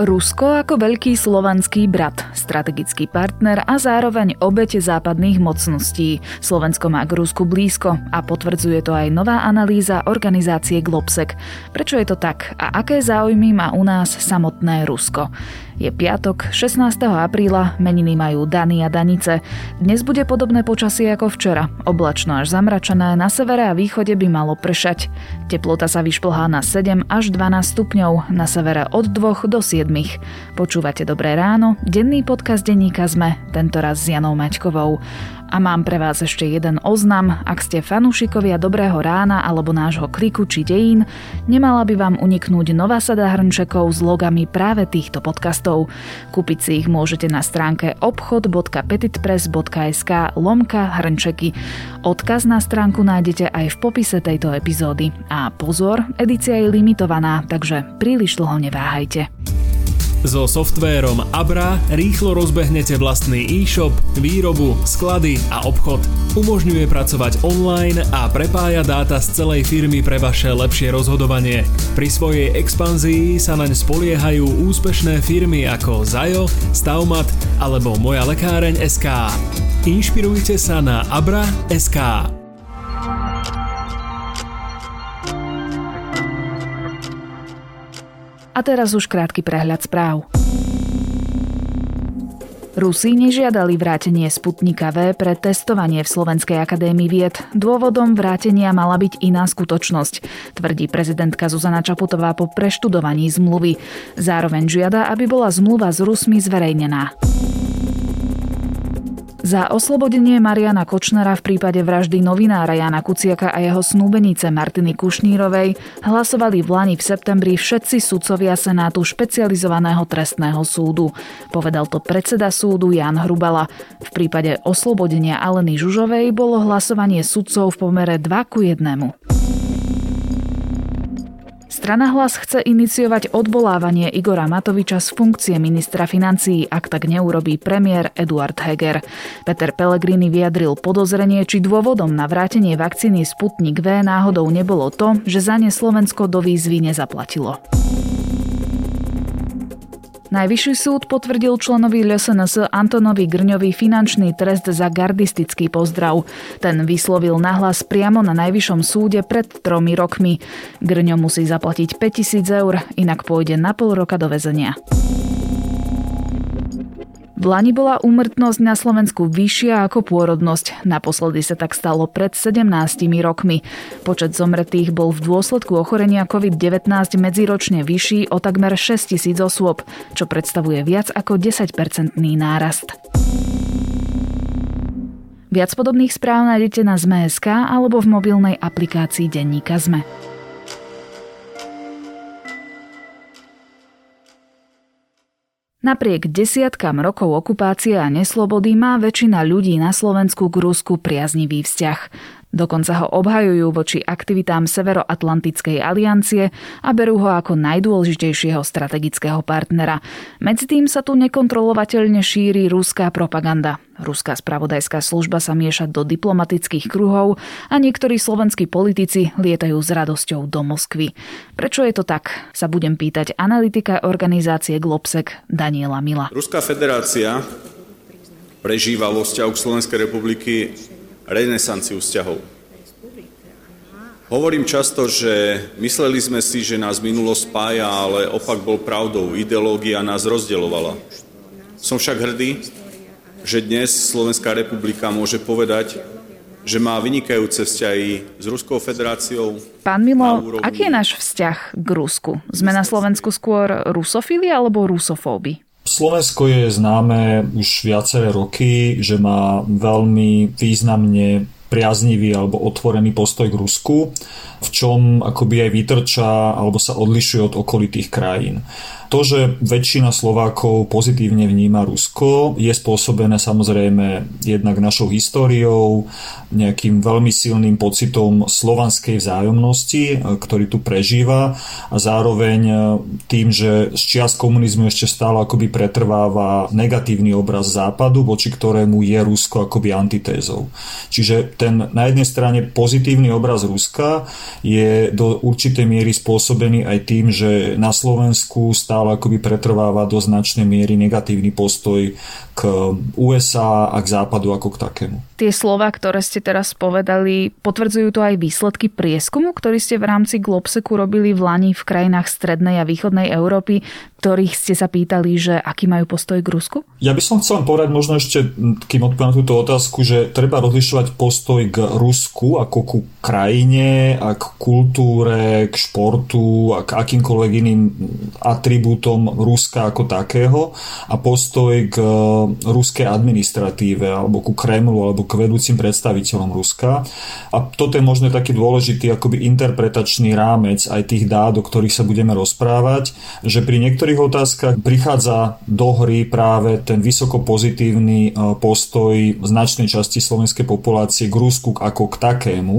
Rusko ako veľký slovanský brat, strategický partner a zároveň obete západných mocností. Slovensko má k Rusku blízko a potvrdzuje to aj nová analýza organizácie Globsec. Prečo je to tak a aké záujmy má u nás samotné Rusko? Je piatok, 16. apríla, meniny majú Dany a Danice. Dnes bude podobné počasie ako včera. Oblačno až zamračené, na severe a východe by malo pršať. Teplota sa vyšplhá na 7 až 12 stupňov, na severe od 2 do 7. Počúvate Dobré ráno, denný podcast denníka ZME, tentoraz s Janou Maťkovou. A mám pre vás ešte jeden oznam. Ak ste fanúšikovia Dobrého rána alebo nášho kliku či dejín, nemala by vám uniknúť nová sada hrnčekov s logami práve týchto podcastov. Kúpiť si ich môžete na stránke obchod.petitpress.sk lomka hrnčeky. Odkaz na stránku nájdete aj v popise tejto epizódy. A pozor, edícia je limitovaná, takže príliš dlho neváhajte. So softvérom Abra rýchlo rozbehnete vlastný e-shop, výrobu, sklady a obchod. Umožňuje pracovať online a prepája dáta z celej firmy pre vaše lepšie rozhodovanie. Pri svojej expanzii sa naň spoliehajú úspešné firmy ako Zajo, Staumat alebo Moja lekáreň SK. Inšpirujte sa na Abra.sk. A teraz už krátky prehľad správ. Rusi nežiadali vrátenie Sputnika V pre testovanie v Slovenskej akadémii vied. Dôvodom vrátenia mala byť iná skutočnosť, tvrdí prezidentka Zuzana Čaputová po preštudovaní zmluvy. Zároveň žiada, aby bola zmluva s Rusmi zverejnená. Za oslobodenie Mariana Kočnera v prípade vraždy novinára Jana Kuciaka a jeho snúbenice Martiny Kušnírovej hlasovali v Lani v septembri všetci sudcovia Senátu špecializovaného trestného súdu. Povedal to predseda súdu Jan Hrubala. V prípade oslobodenia Aleny Žužovej bolo hlasovanie sudcov v pomere 2 ku 1. Strana hlas chce iniciovať odvolávanie Igora Matoviča z funkcie ministra financií, ak tak neurobí premiér Eduard Heger. Peter Pellegrini vyjadril podozrenie, či dôvodom na vrátenie vakcíny Sputnik V náhodou nebolo to, že za ne Slovensko do výzvy nezaplatilo. Najvyšší súd potvrdil členovi LSNS Antonovi Grňovi finančný trest za gardistický pozdrav. Ten vyslovil nahlas priamo na Najvyššom súde pred tromi rokmi. Grňo musí zaplatiť 5000 eur, inak pôjde na pol roka do väzenia. V Lani bola úmrtnosť na Slovensku vyššia ako pôrodnosť. Naposledy sa tak stalo pred 17 rokmi. Počet zomretých bol v dôsledku ochorenia COVID-19 medziročne vyšší o takmer 6 tisíc osôb, čo predstavuje viac ako 10-percentný nárast. Viac podobných správ nájdete na ZME.sk alebo v mobilnej aplikácii Denníka ZME. Napriek desiatkam rokov okupácie a neslobody má väčšina ľudí na Slovensku k Rusku priaznivý vzťah. Dokonca ho obhajujú voči aktivitám Severoatlantickej aliancie a berú ho ako najdôležitejšieho strategického partnera. Medzi tým sa tu nekontrolovateľne šíri ruská propaganda. Ruská spravodajská služba sa mieša do diplomatických kruhov a niektorí slovenskí politici lietajú s radosťou do Moskvy. Prečo je to tak, sa budem pýtať analytika organizácie Globsec Daniela Mila. Ruská federácia prežíva vo vzťahu k Slovenskej republiky renesanciu vzťahov. Hovorím často, že mysleli sme si, že nás minulo spája, ale opak bol pravdou. Ideológia nás rozdeľovala. Som však hrdý, že dnes Slovenská republika môže povedať, že má vynikajúce vzťahy s Ruskou federáciou. Pán Milo, aký je náš vzťah k Rusku? Sme na Slovensku skôr rusofili alebo rusofóby? Slovensko je známe už viaceré roky, že má veľmi významne priaznivý alebo otvorený postoj k Rusku, v čom akoby aj vytrča alebo sa odlišuje od okolitých krajín. To, že väčšina Slovákov pozitívne vníma Rusko, je spôsobené samozrejme jednak našou históriou, nejakým veľmi silným pocitom slovanskej vzájomnosti, e, ktorý tu prežíva a zároveň e, tým, že z čias komunizmu ešte stále akoby pretrváva negatívny obraz západu, voči ktorému je Rusko akoby antitézou. Čiže ten na jednej strane pozitívny obraz Ruska je do určitej miery spôsobený aj tým, že na Slovensku stále stále akoby pretrváva do značnej miery negatívny postoj k USA a k západu ako k takému. Tie slova, ktoré ste teraz povedali, potvrdzujú to aj výsledky prieskumu, ktorý ste v rámci Globseku robili v Lani v krajinách strednej a východnej Európy, ktorých ste sa pýtali, že aký majú postoj k Rusku? Ja by som chcel povedať možno ešte, kým odpoviem túto otázku, že treba rozlišovať postoj k Rusku ako ku krajine, a k kultúre, k športu a k akýmkoľvek iným atribútom Ruska ako takého a postoj k ruskej administratíve alebo ku Kremlu alebo k vedúcim predstaviteľom Ruska. A toto je možno taký dôležitý akoby interpretačný rámec aj tých dát, o ktorých sa budeme rozprávať, že pri niektorých otázkach prichádza do hry práve ten vysoko pozitívny e, postoj značnej časti slovenskej populácie k Rusku ako k takému,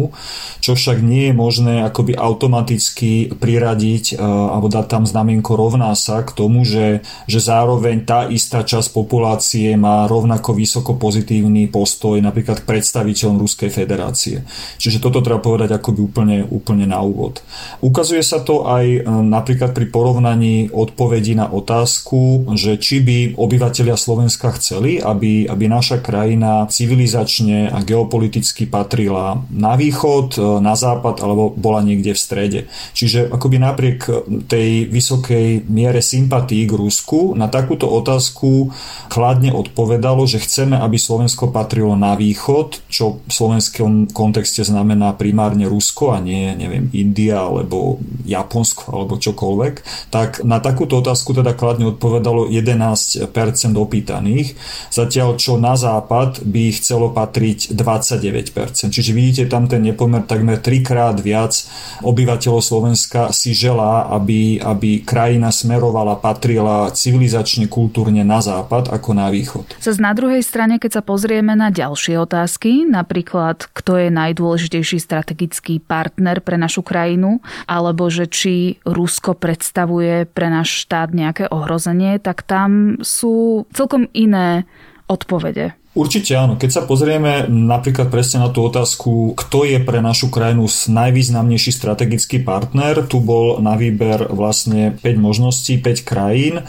čo však nie je možné akoby automaticky priradiť e, alebo dať tam znamienko rovná sa k tomu, že, že zároveň tá istá časť populácie má rovnako vysoko pozitívny postoj napríklad k predstaviteľom Ruskej federácie. Čiže toto treba povedať akoby úplne, úplne na úvod. Ukazuje sa to aj e, napríklad pri porovnaní odpovedí na otázku, že či by obyvateľia Slovenska chceli, aby, aby naša krajina civilizačne a geopoliticky patrila na východ, e, na západ alebo bola niekde v strede. Čiže akoby napriek tej vysokej miere sympatí k Rusku na takúto otázku chladne odpovedalo, že chceme, aby Slovensko patrilo na východ, čo v slovenskom kontexte znamená primárne Rusko a nie, neviem, India alebo Japonsko alebo čokoľvek, tak na takúto otázku teda kladne odpovedalo 11% opýtaných, zatiaľ čo na západ by chcelo patriť 29%. Čiže vidíte tam ten nepomer takmer trikrát viac obyvateľov Slovenska si želá, aby, aby krajina smerovala, patrila civilizačne, kultúrne na západ ako na východ. Zas na druhej strane, keď sa pozrieme na ďalšie otázky, napríklad kto je najdôležitejší strategický partner pre našu krajinu, alebo že či Rusko predstavuje pre náš štát nejaké ohrozenie, tak tam sú celkom iné odpovede. Určite áno. Keď sa pozrieme napríklad presne na tú otázku, kto je pre našu krajinu najvýznamnejší strategický partner, tu bol na výber vlastne 5 možností, 5 krajín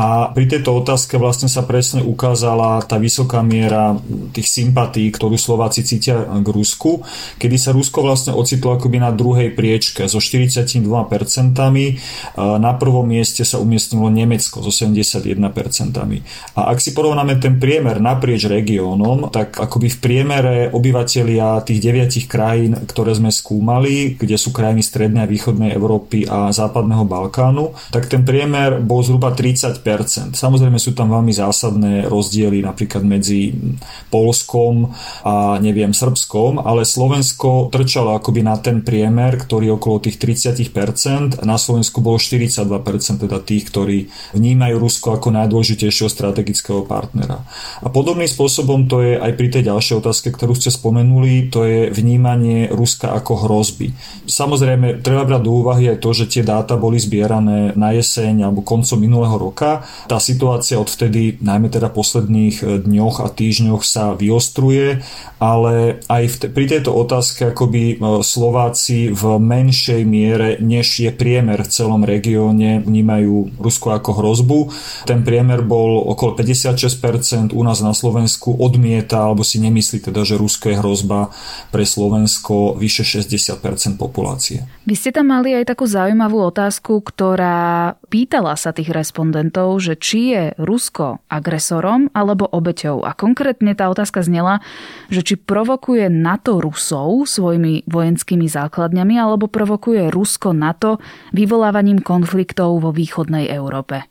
a pri tejto otázke vlastne sa presne ukázala tá vysoká miera tých sympatí, ktorú Slováci cítia k Rusku, kedy sa Rusko vlastne ocitlo akoby na druhej priečke so 42%. Na prvom mieste sa umiestnilo Nemecko so 71%. A ak si porovnáme ten priemer naprieč regiónom, tak akoby v priemere obyvateľia tých deviatich krajín, ktoré sme skúmali, kde sú krajiny strednej a východnej Európy a západného Balkánu, tak ten priemer bol zhruba 30 Samozrejme sú tam veľmi zásadné rozdiely napríklad medzi Polskom a neviem Srbskom, ale Slovensko trčalo akoby na ten priemer, ktorý je okolo tých 30%. Na Slovensku bolo 42% teda tých, ktorí vnímajú Rusko ako najdôležitejšieho strategického partnera. A podobným spôsobom to je aj pri tej ďalšej otázke, ktorú ste spomenuli, to je vnímanie Ruska ako hrozby. Samozrejme, treba brať do úvahy aj to, že tie dáta boli zbierané na jeseň alebo koncom minulého roka tá situácia odvtedy, najmä teda posledných e, dňoch a týždňoch sa vyostruje, ale aj v te, pri tejto otázke akoby e, Slováci v menšej miere, než je priemer v celom regióne, vnímajú Rusko ako hrozbu. Ten priemer bol okolo 56%, u nás na Slovensku odmieta alebo si nemyslí teda, že Rusko je hrozba pre Slovensko vyše 60% populácie. Vy ste tam mali aj takú zaujímavú otázku, ktorá pýtala sa tých respondentov, že či je Rusko agresorom alebo obeťou. A konkrétne tá otázka znela, že či provokuje NATO Rusov svojimi vojenskými základňami alebo provokuje Rusko NATO vyvolávaním konfliktov vo východnej Európe.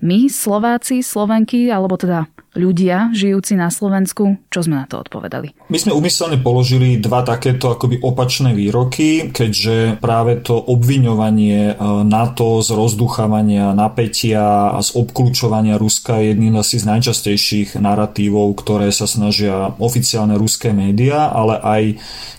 My, Slováci, Slovenky, alebo teda ľudia žijúci na Slovensku, čo sme na to odpovedali? My sme umyselne položili dva takéto akoby opačné výroky, keďže práve to obviňovanie e, NATO z rozduchávania napätia a z obklúčovania Ruska je jedným asi z najčastejších narratívov, ktoré sa snažia oficiálne ruské médiá, ale aj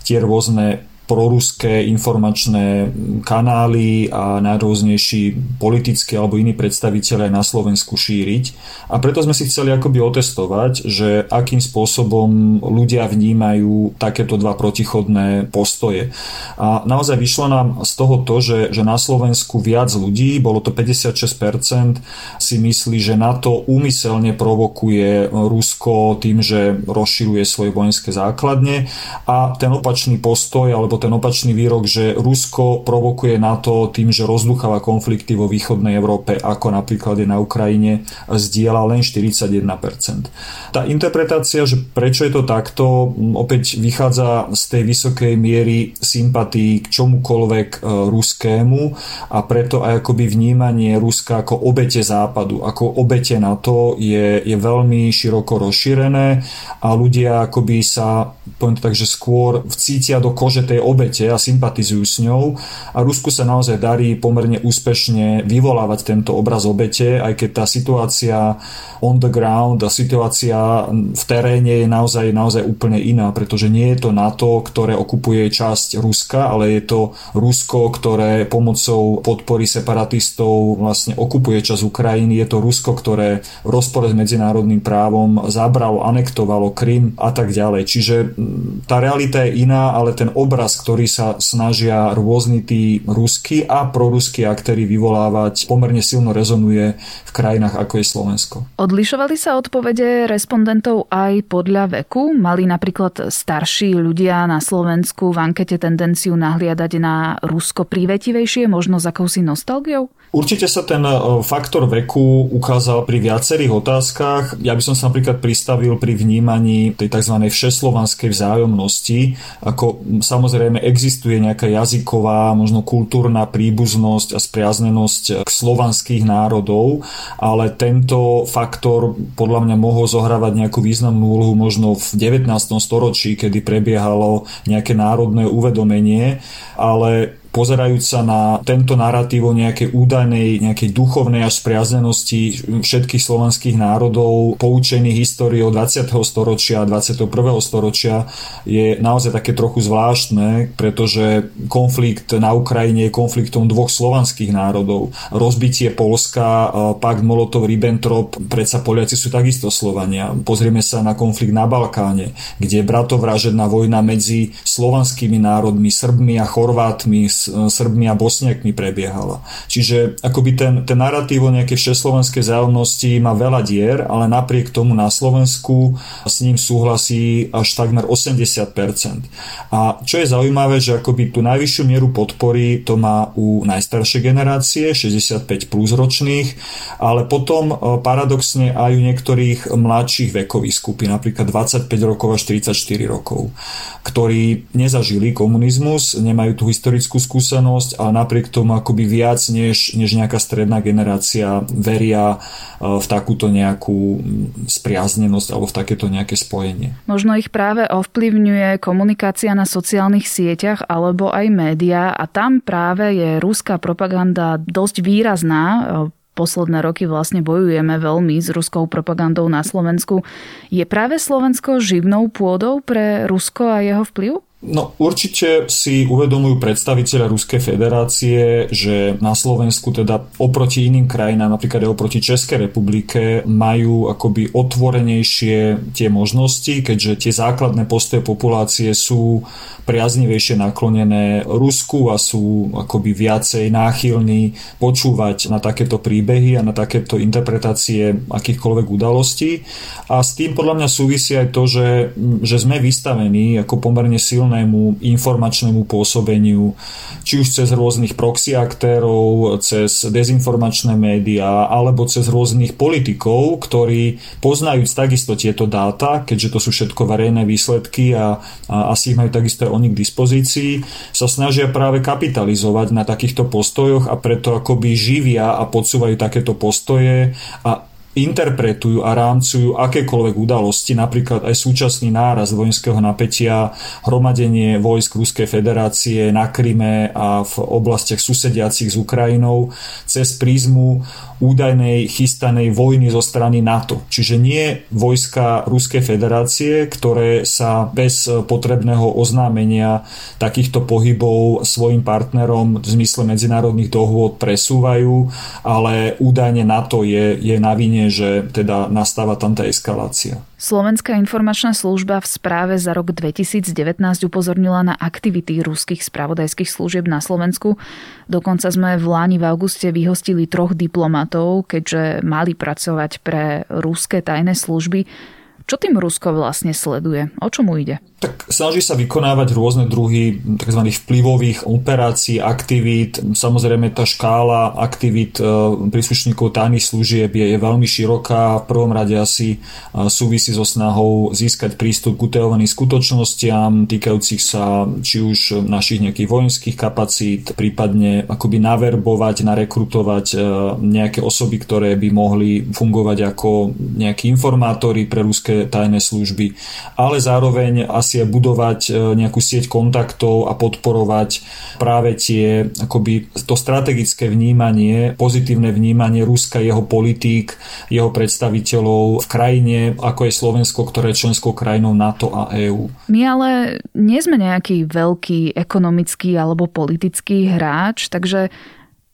tie rôzne proruské informačné kanály a najrôznejší politickí alebo iní predstaviteľe na Slovensku šíriť. A preto sme si chceli akoby otestovať, že akým spôsobom ľudia vnímajú takéto dva protichodné postoje. A naozaj vyšlo nám z toho to, že, že na Slovensku viac ľudí, bolo to 56%, si myslí, že na to úmyselne provokuje Rusko tým, že rozširuje svoje vojenské základne a ten opačný postoj alebo ten opačný výrok, že Rusko provokuje na to tým, že rozducháva konflikty vo východnej Európe, ako napríklad je na Ukrajine, zdieľa len 41%. Tá interpretácia, že prečo je to takto, opäť vychádza z tej vysokej miery sympatí k čomukoľvek e, ruskému a preto aj akoby vnímanie Ruska ako obete západu, ako obete na to je, je veľmi široko rozšírené a ľudia akoby sa, poviem to tak, že skôr vcítia do kože tej obete a sympatizujú s ňou a Rusku sa naozaj darí pomerne úspešne vyvolávať tento obraz obete, aj keď tá situácia on the ground a situácia v teréne je naozaj, naozaj úplne iná, pretože nie je to NATO, ktoré okupuje časť Ruska, ale je to Rusko, ktoré pomocou podpory separatistov vlastne okupuje časť Ukrajiny, je to Rusko, ktoré v rozpore s medzinárodným právom zabralo, anektovalo Krym a tak ďalej. Čiže tá realita je iná, ale ten obraz, ktorý sa snažia rôzni tí ruskí a proruskí aktéry vyvolávať, pomerne silno rezonuje v krajinách ako je Slovensko. Odlišovali sa odpovede respondentov aj podľa veku? Mali napríklad starší ľudia na Slovensku v ankete tendenciu nahliadať na Rusko prívetivejšie, možno s akousi nostalgiou? Určite sa ten e, faktor veku ukázal pri viacerých otázkach. Ja by som sa napríklad pristavil pri vnímaní tej tzv. všeslovanskej vzájomnosti. Ako samozrejme existuje nejaká jazyková, možno kultúrna príbuznosť a spriaznenosť k slovanských národov, ale tento faktor podľa mňa mohol zohrávať nejakú významnú úlohu možno v 19. storočí, kedy prebiehalo nejaké národné uvedomenie, ale pozerajúc sa na tento narratív o nejakej údajnej, nejakej duchovnej až spriaznenosti všetkých slovanských národov, poučených históriou 20. storočia a 21. storočia je naozaj také trochu zvláštne, pretože konflikt na Ukrajine je konfliktom dvoch slovanských národov. Rozbitie Polska, pakt Molotov-Ribbentrop, predsa Poliaci sú takisto Slovania. Pozrieme sa na konflikt na Balkáne, kde je bratovražedná vojna medzi slovanskými národmi, Srbmi a Chorvátmi, Srbmi a Bosniakmi prebiehala. Čiže akoby ten, ten narratív o nejakej všeslovenskej zájomnosti má veľa dier, ale napriek tomu na Slovensku s ním súhlasí až takmer 80%. A čo je zaujímavé, že akoby tú najvyššiu mieru podpory to má u najstaršej generácie, 65 plus ročných, ale potom e, paradoxne aj u niektorých mladších vekových skupín, napríklad 25 rokov až 34 rokov, ktorí nezažili komunizmus, nemajú tú historickú skúsenosť, ale napriek tomu akoby viac než, než nejaká stredná generácia veria e, v takúto nejakú spriaznenosť alebo v takéto nejaké spojenie. Možno ich práve ovplyvňuje komunikácia na sociálnych sieťach alebo aj médiá a tam práve je ruská propaganda dosť výrazná posledné roky vlastne bojujeme veľmi s ruskou propagandou na Slovensku. Je práve Slovensko živnou pôdou pre Rusko a jeho vplyv? No určite si uvedomujú predstaviteľa Ruskej federácie, že na Slovensku teda oproti iným krajinám, napríklad aj oproti Českej republike, majú akoby otvorenejšie tie možnosti, keďže tie základné postoje populácie sú priaznivejšie naklonené Rusku a sú akoby viacej náchylní počúvať na takéto príbehy a na takéto interpretácie akýchkoľvek udalostí. A s tým podľa mňa súvisí aj to, že, že sme vystavení ako pomerne silné silnému informačnému pôsobeniu, či už cez rôznych proxy aktérov, cez dezinformačné médiá, alebo cez rôznych politikov, ktorí poznajú takisto tieto dáta, keďže to sú všetko verejné výsledky a, a asi ich majú takisto aj oni k dispozícii, sa snažia práve kapitalizovať na takýchto postojoch a preto akoby živia a podsúvajú takéto postoje a interpretujú a rámcujú akékoľvek udalosti, napríklad aj súčasný náraz vojenského napätia, hromadenie vojsk Ruskej federácie na Kryme a v oblastiach susediacich s Ukrajinou cez prízmu údajnej chystanej vojny zo strany NATO. Čiže nie vojska Ruskej federácie, ktoré sa bez potrebného oznámenia takýchto pohybov svojim partnerom v zmysle medzinárodných dohôd presúvajú, ale údajne NATO je, je na vine, že teda nastáva tam tá eskalácia. Slovenská informačná služba v správe za rok 2019 upozornila na aktivity ruských spravodajských služieb na Slovensku. Dokonca sme v Láni v auguste vyhostili troch diplomatov, keďže mali pracovať pre ruské tajné služby. Čo tým Rusko vlastne sleduje? O čom mu ide? Tak snaží sa vykonávať rôzne druhy tzv. vplyvových operácií, aktivít. Samozrejme tá škála aktivít e, príslušníkov tajných služieb je, je veľmi široká. V prvom rade asi e, súvisí so snahou získať prístup k utajovaným skutočnostiam týkajúcich sa či už našich nejakých vojenských kapacít, prípadne akoby naverbovať, narekrutovať e, nejaké osoby, ktoré by mohli fungovať ako nejakí informátori pre ruské tajné služby, ale zároveň asi je budovať e, nejakú sieť kontaktov a podporovať práve tie, akoby to strategické vnímanie, pozitívne vnímanie Ruska, jeho politík, jeho predstaviteľov v krajine, ako je Slovensko, ktoré je členskou krajinou NATO a EÚ. My ale nie sme nejaký veľký ekonomický alebo politický hráč, takže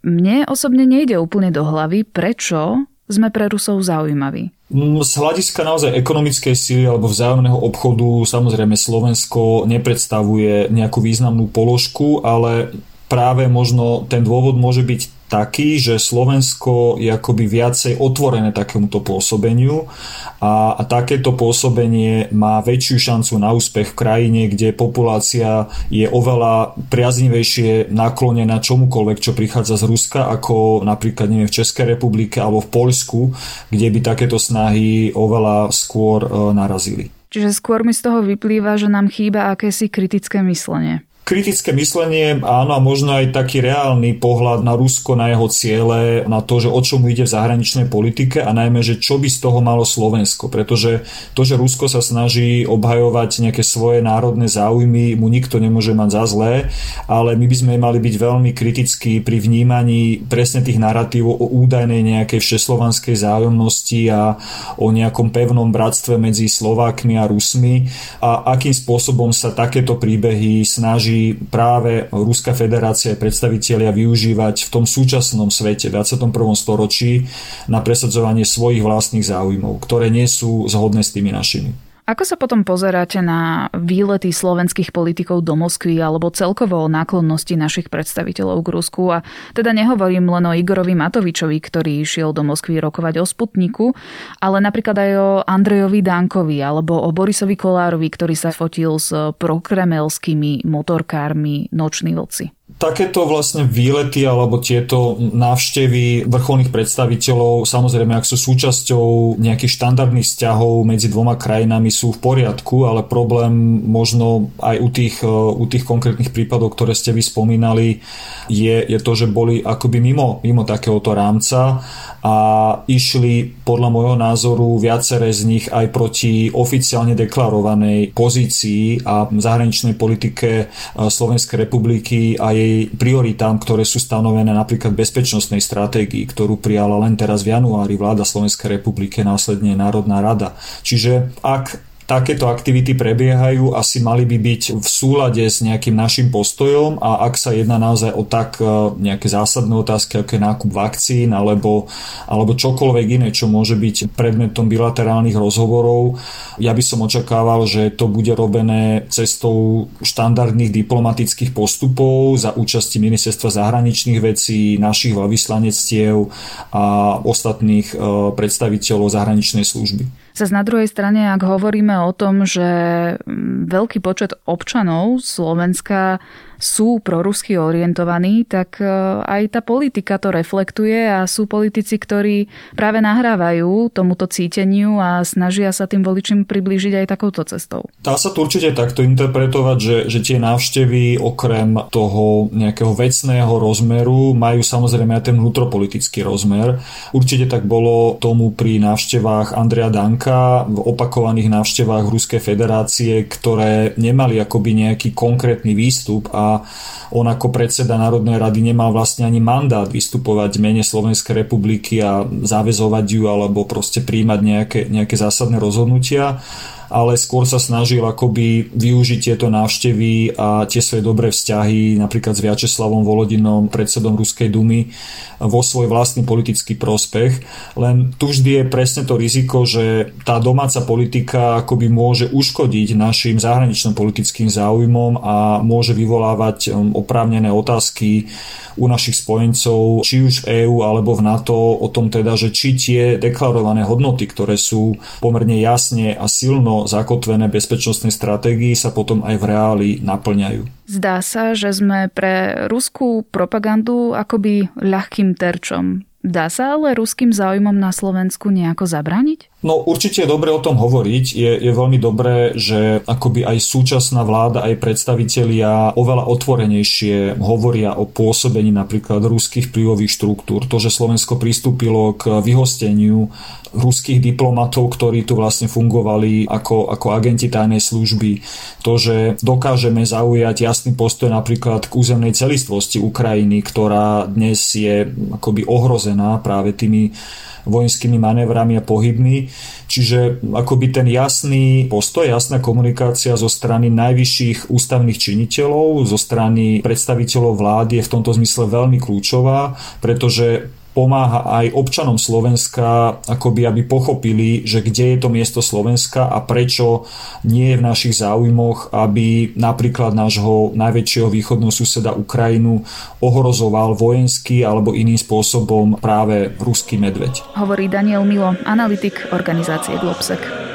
mne osobne nejde úplne do hlavy, prečo sme pre Rusov zaujímaví. Mm, z hľadiska naozaj ekonomickej síly alebo vzájomného obchodu samozrejme Slovensko nepredstavuje nejakú významnú položku, ale práve možno ten dôvod môže byť taký, že Slovensko je akoby viacej otvorené takémuto pôsobeniu a, a takéto pôsobenie má väčšiu šancu na úspech v krajine, kde populácia je oveľa priaznivejšie naklonená čomukoľvek, čo prichádza z Ruska, ako napríklad neviem, v Českej republike alebo v Poľsku, kde by takéto snahy oveľa skôr e, narazili. Čiže skôr mi z toho vyplýva, že nám chýba akési kritické myslenie kritické myslenie, áno, a možno aj taký reálny pohľad na Rusko, na jeho ciele, na to, že o čom ide v zahraničnej politike a najmä, že čo by z toho malo Slovensko. Pretože to, že Rusko sa snaží obhajovať nejaké svoje národné záujmy, mu nikto nemôže mať za zlé, ale my by sme mali byť veľmi kritickí pri vnímaní presne tých narratívov o údajnej nejakej všeslovanskej zájomnosti a o nejakom pevnom bratstve medzi Slovákmi a Rusmi a akým spôsobom sa takéto príbehy snaží práve Ruská federácia a predstavitelia využívať v tom súčasnom svete, v 21. storočí na presadzovanie svojich vlastných záujmov, ktoré nie sú zhodné s tými našimi. Ako sa potom pozeráte na výlety slovenských politikov do Moskvy alebo celkovo o náklonnosti našich predstaviteľov k Rusku? A teda nehovorím len o Igorovi Matovičovi, ktorý išiel do Moskvy rokovať o Sputniku, ale napríklad aj o Andrejovi Dankovi alebo o Borisovi Kolárovi, ktorý sa fotil s prokremelskými motorkármi Noční vlci takéto vlastne výlety alebo tieto návštevy vrcholných predstaviteľov, samozrejme, ak sú súčasťou nejakých štandardných vzťahov medzi dvoma krajinami, sú v poriadku, ale problém možno aj u tých, e, u tých konkrétnych prípadov, ktoré ste vy spomínali, je, je to, že boli akoby mimo, mimo takéhoto rámca a išli podľa môjho názoru viaceré z nich aj proti oficiálne deklarovanej pozícii a zahraničnej politike e, Slovenskej republiky a jej prioritám, ktoré sú stanovené napríklad bezpečnostnej stratégii, ktorú prijala len teraz v januári vláda Slovenskej republiky, následne Národná rada. Čiže ak takéto aktivity prebiehajú, asi mali by byť v súlade s nejakým našim postojom a ak sa jedná naozaj o tak e, nejaké zásadné otázky, ako je nákup vakcín alebo, alebo čokoľvek iné, čo môže byť predmetom bilaterálnych rozhovorov, ja by som očakával, že to bude robené cestou štandardných diplomatických postupov za účasti ministerstva zahraničných vecí, našich veľvyslanectiev a ostatných e, predstaviteľov zahraničnej služby. Zas na druhej strane, ak hovoríme o tom, že mm, veľký počet občanov Slovenska sú prorusky orientovaní, tak e, aj tá politika to reflektuje a sú politici, ktorí práve nahrávajú tomuto cíteniu a snažia sa tým voličom priblížiť aj takouto cestou. Dá sa to určite takto interpretovať, že, že tie návštevy okrem toho nejakého vecného rozmeru majú samozrejme aj ten vnútropolitický rozmer. Určite tak bolo tomu pri návštevách Andrea Danka, v opakovaných návštevách Ruskej federácie, ktoré nemali akoby nejaký konkrétny výstup a on ako predseda Národnej rady nemal vlastne ani mandát vystupovať v mene Slovenskej republiky a záväzovať ju alebo proste príjmať nejaké, nejaké zásadné rozhodnutia ale skôr sa snažil akoby využiť tieto návštevy a tie svoje dobré vzťahy napríklad s Viačeslavom Volodinom, predsedom Ruskej dumy, vo svoj vlastný politický prospech. Len tu vždy je presne to riziko, že tá domáca politika akoby môže uškodiť našim zahraničným politickým záujmom a môže vyvolávať um, oprávnené otázky u našich spojencov, či už v EÚ alebo v NATO, o tom teda, že či tie deklarované hodnoty, ktoré sú pomerne jasne a silno zakotvené bezpečnostnej stratégii sa potom aj v reáli naplňajú. Zdá sa, že sme pre ruskú propagandu akoby ľahkým terčom. Dá sa ale ruským záujmom na Slovensku nejako zabraniť? No určite je dobre o tom hovoriť. Je, je veľmi dobré, že akoby aj súčasná vláda, aj predstavitelia oveľa otvorenejšie hovoria o pôsobení napríklad ruských vplyvových štruktúr. To, že Slovensko pristúpilo k vyhosteniu ruských diplomatov, ktorí tu vlastne fungovali ako, ako agenti tajnej služby. To, že dokážeme zaujať jasný postoj napríklad k územnej celistvosti Ukrajiny, ktorá dnes je akoby ohrozená práve tými vojenskými manévrami a pohybmi. Čiže akoby ten jasný postoj, jasná komunikácia zo strany najvyšších ústavných činiteľov, zo strany predstaviteľov vlády je v tomto zmysle veľmi kľúčová, pretože pomáha aj občanom Slovenska, akoby aby pochopili, že kde je to miesto Slovenska a prečo nie je v našich záujmoch, aby napríklad nášho najväčšieho východného suseda Ukrajinu ohrozoval vojenský alebo iným spôsobom práve ruský medveď. Hovorí Daniel Milo, analytik organizácie Globsec.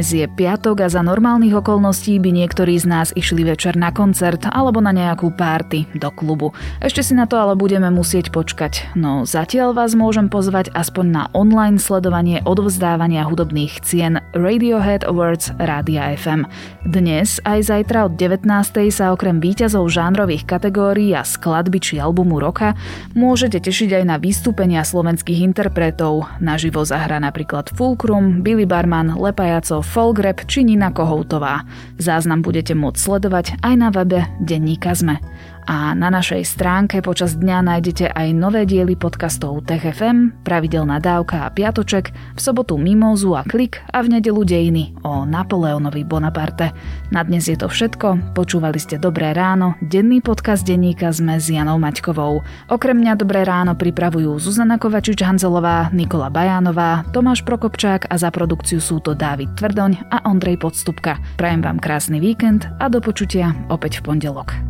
Dnes je piatok a za normálnych okolností by niektorí z nás išli večer na koncert alebo na nejakú párty do klubu. Ešte si na to ale budeme musieť počkať. No zatiaľ vás môžem pozvať aspoň na online sledovanie odovzdávania hudobných cien Radiohead Awards Rádia FM. Dnes aj zajtra od 19. sa okrem výťazov žánrových kategórií a skladby či albumu roka môžete tešiť aj na vystúpenia slovenských interpretov. Naživo zahra napríklad Fulcrum, Billy Barman, Lepajacov, Folgrep či Nina Kohoutová. Záznam budete môcť sledovať aj na webe Denníka Zme a na našej stránke počas dňa nájdete aj nové diely podcastov TechFM, Pravidelná dávka a Piatoček, v sobotu Mimozu a Klik a v nedelu Dejiny o Napoleonovi Bonaparte. Na dnes je to všetko, počúvali ste Dobré ráno, denný podcast denníka sme s Janou Maťkovou. Okrem mňa Dobré ráno pripravujú Zuzana Kovačič-Hanzelová, Nikola Bajánová, Tomáš Prokopčák a za produkciu sú to Dávid Tvrdoň a Ondrej Podstupka. Prajem vám krásny víkend a do počutia opäť v pondelok.